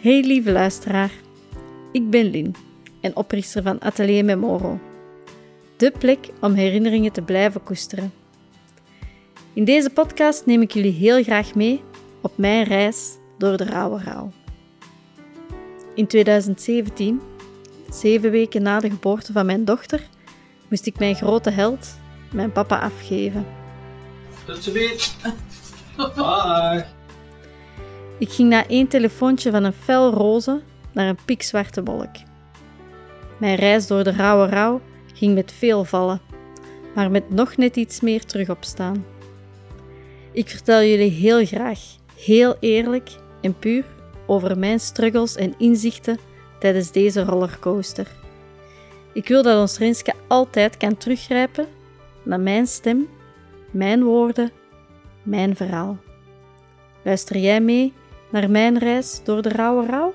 Hey lieve luisteraar, ik ben Lin en oprichter van Atelier Memoro. De plek om herinneringen te blijven koesteren. In deze podcast neem ik jullie heel graag mee op mijn reis door de rauwe. In 2017, zeven weken na de geboorte van mijn dochter, moest ik mijn grote held, mijn papa, afgeven. Tot ziens. Bye. Ik ging na één telefoontje van een fel roze naar een pikzwarte wolk. Mijn reis door de rauwe rouw ging met veel vallen, maar met nog net iets meer terugopstaan. Ik vertel jullie heel graag, heel eerlijk en puur over mijn struggles en inzichten tijdens deze rollercoaster. Ik wil dat ons Renske altijd kan teruggrijpen naar mijn stem, mijn woorden, mijn verhaal. Luister jij mee naar mijn reis door de rauwe rouw?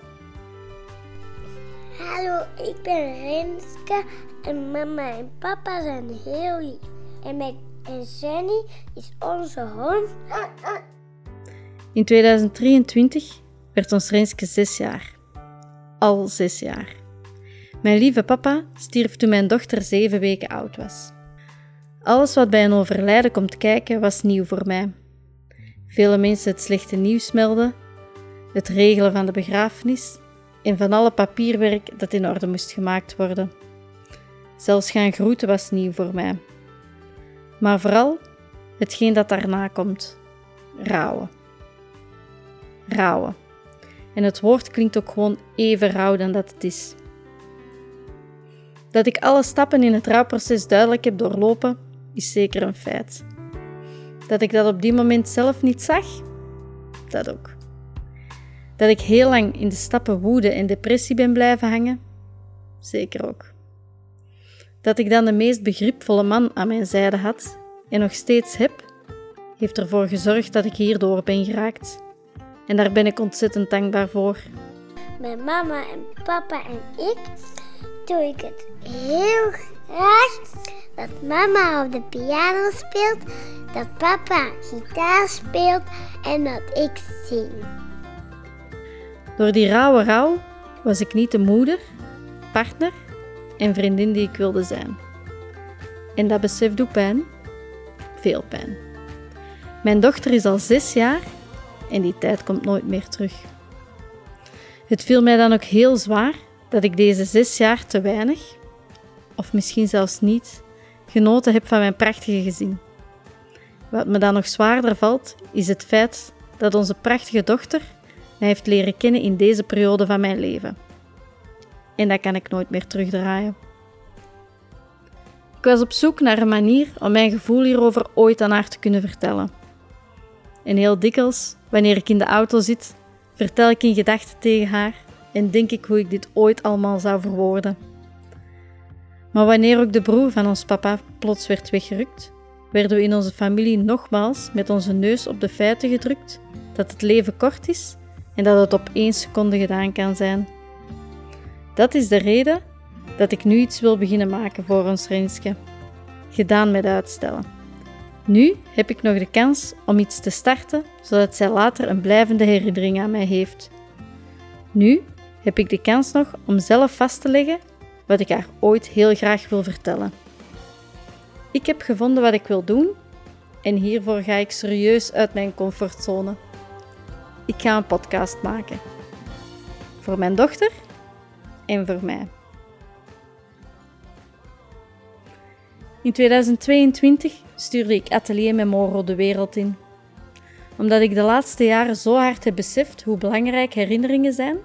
Hallo, ik ben Renske en mama en papa zijn heel lief. En, mijn, en Jenny is onze hond. In 2023 werd ons Renske zes jaar. Al zes jaar. Mijn lieve papa stierf toen mijn dochter zeven weken oud was. Alles wat bij een overlijden komt kijken was nieuw voor mij. Vele mensen het slechte nieuws melden, het regelen van de begrafenis en van alle papierwerk dat in orde moest gemaakt worden. Zelfs gaan groeten was nieuw voor mij. Maar vooral hetgeen dat daarna komt: rouwen. Rouwen. En het woord klinkt ook gewoon even rauw dan dat het is. Dat ik alle stappen in het rouwproces duidelijk heb doorlopen, is zeker een feit. Dat ik dat op die moment zelf niet zag, dat ook. Dat ik heel lang in de stappen woede en depressie ben blijven hangen, zeker ook. Dat ik dan de meest begripvolle man aan mijn zijde had en nog steeds heb, heeft ervoor gezorgd dat ik hierdoor ben geraakt. En daar ben ik ontzettend dankbaar voor. Mijn mama en papa en ik doe ik het heel graag dat mama op de piano speelt, dat papa gitaar speelt en dat ik zing. Door die rauwe rouw was ik niet de moeder, partner en vriendin die ik wilde zijn. En dat besef doet pijn. Veel pijn. Mijn dochter is al zes jaar en die tijd komt nooit meer terug. Het viel mij dan ook heel zwaar dat ik deze zes jaar te weinig, of misschien zelfs niet, genoten heb van mijn prachtige gezin. Wat me dan nog zwaarder valt, is het feit dat onze prachtige dochter heeft leren kennen in deze periode van mijn leven. En dat kan ik nooit meer terugdraaien. Ik was op zoek naar een manier om mijn gevoel hierover ooit aan haar te kunnen vertellen. En heel dikwijls, wanneer ik in de auto zit, vertel ik in gedachten tegen haar en denk ik hoe ik dit ooit allemaal zou verwoorden. Maar wanneer ook de broer van ons papa plots werd weggerukt, werden we in onze familie nogmaals met onze neus op de feiten gedrukt dat het leven kort is en dat het op één seconde gedaan kan zijn. Dat is de reden dat ik nu iets wil beginnen maken voor ons Renske. Gedaan met uitstellen. Nu heb ik nog de kans om iets te starten, zodat zij later een blijvende herinnering aan mij heeft. Nu heb ik de kans nog om zelf vast te leggen wat ik haar ooit heel graag wil vertellen. Ik heb gevonden wat ik wil doen en hiervoor ga ik serieus uit mijn comfortzone. Ik ga een podcast maken. Voor mijn dochter en voor mij. In 2022 stuurde ik Atelier Memoro de wereld in. Omdat ik de laatste jaren zo hard heb beseft hoe belangrijk herinneringen zijn,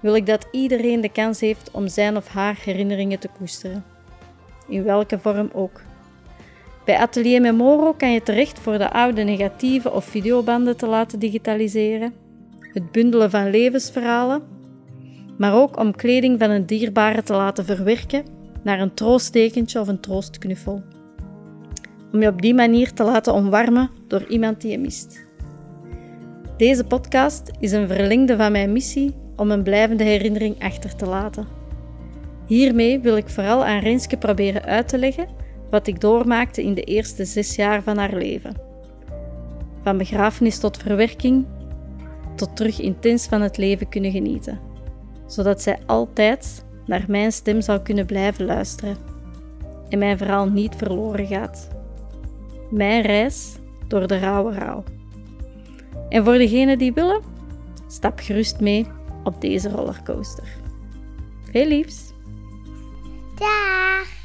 wil ik dat iedereen de kans heeft om zijn of haar herinneringen te koesteren. In welke vorm ook. Bij Atelier Memoro kan je terecht voor de oude negatieve of videobanden te laten digitaliseren, het bundelen van levensverhalen, maar ook om kleding van een dierbare te laten verwerken naar een troosttekentje of een troostknuffel. Om je op die manier te laten omwarmen door iemand die je mist. Deze podcast is een verlengde van mijn missie om een blijvende herinnering achter te laten. Hiermee wil ik vooral aan Renske proberen uit te leggen wat ik doormaakte in de eerste zes jaar van haar leven. Van begrafenis tot verwerking, tot terug intens van het leven kunnen genieten, zodat zij altijd naar mijn stem zal kunnen blijven luisteren en mijn verhaal niet verloren gaat. Mijn reis door de rauwe rouw. En voor degenen die willen, stap gerust mee op deze rollercoaster. Veel liefs! Dag!